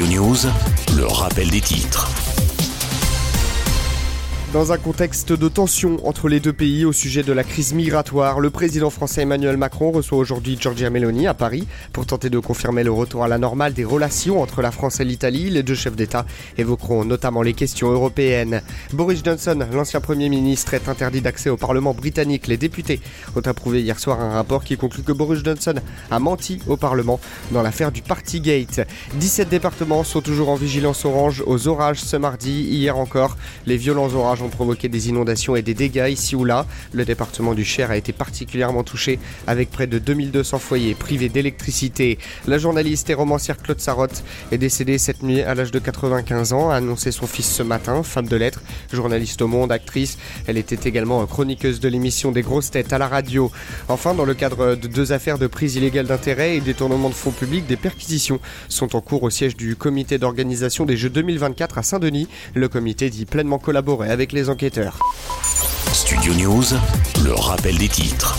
Le rappel des titres. Dans un contexte de tension entre les deux pays au sujet de la crise migratoire, le président français Emmanuel Macron reçoit aujourd'hui Giorgia Meloni à Paris pour tenter de confirmer le retour à la normale des relations entre la France et l'Italie. Les deux chefs d'État évoqueront notamment les questions européennes. Boris Johnson, l'ancien Premier ministre, est interdit d'accès au Parlement britannique. Les députés ont approuvé hier soir un rapport qui conclut que Boris Johnson a menti au Parlement dans l'affaire du Partygate. 17 départements sont toujours en vigilance orange aux orages ce mardi. Hier encore, les violents orages ont provoqué des inondations et des dégâts ici ou là. Le département du Cher a été particulièrement touché avec près de 2200 foyers privés d'électricité. La journaliste et romancière Claude Sarotte est décédée cette nuit à l'âge de 95 ans, a annoncé son fils ce matin, femme de lettres, journaliste au monde, actrice. Elle était également chroniqueuse de l'émission des grosses têtes à la radio. Enfin, dans le cadre de deux affaires de prise illégale d'intérêt et détournement de fonds publics, des perquisitions sont en cours au siège du comité d'organisation des Jeux 2024 à Saint-Denis. Le comité dit pleinement collaborer les enquêteurs. Studio News, le rappel des titres.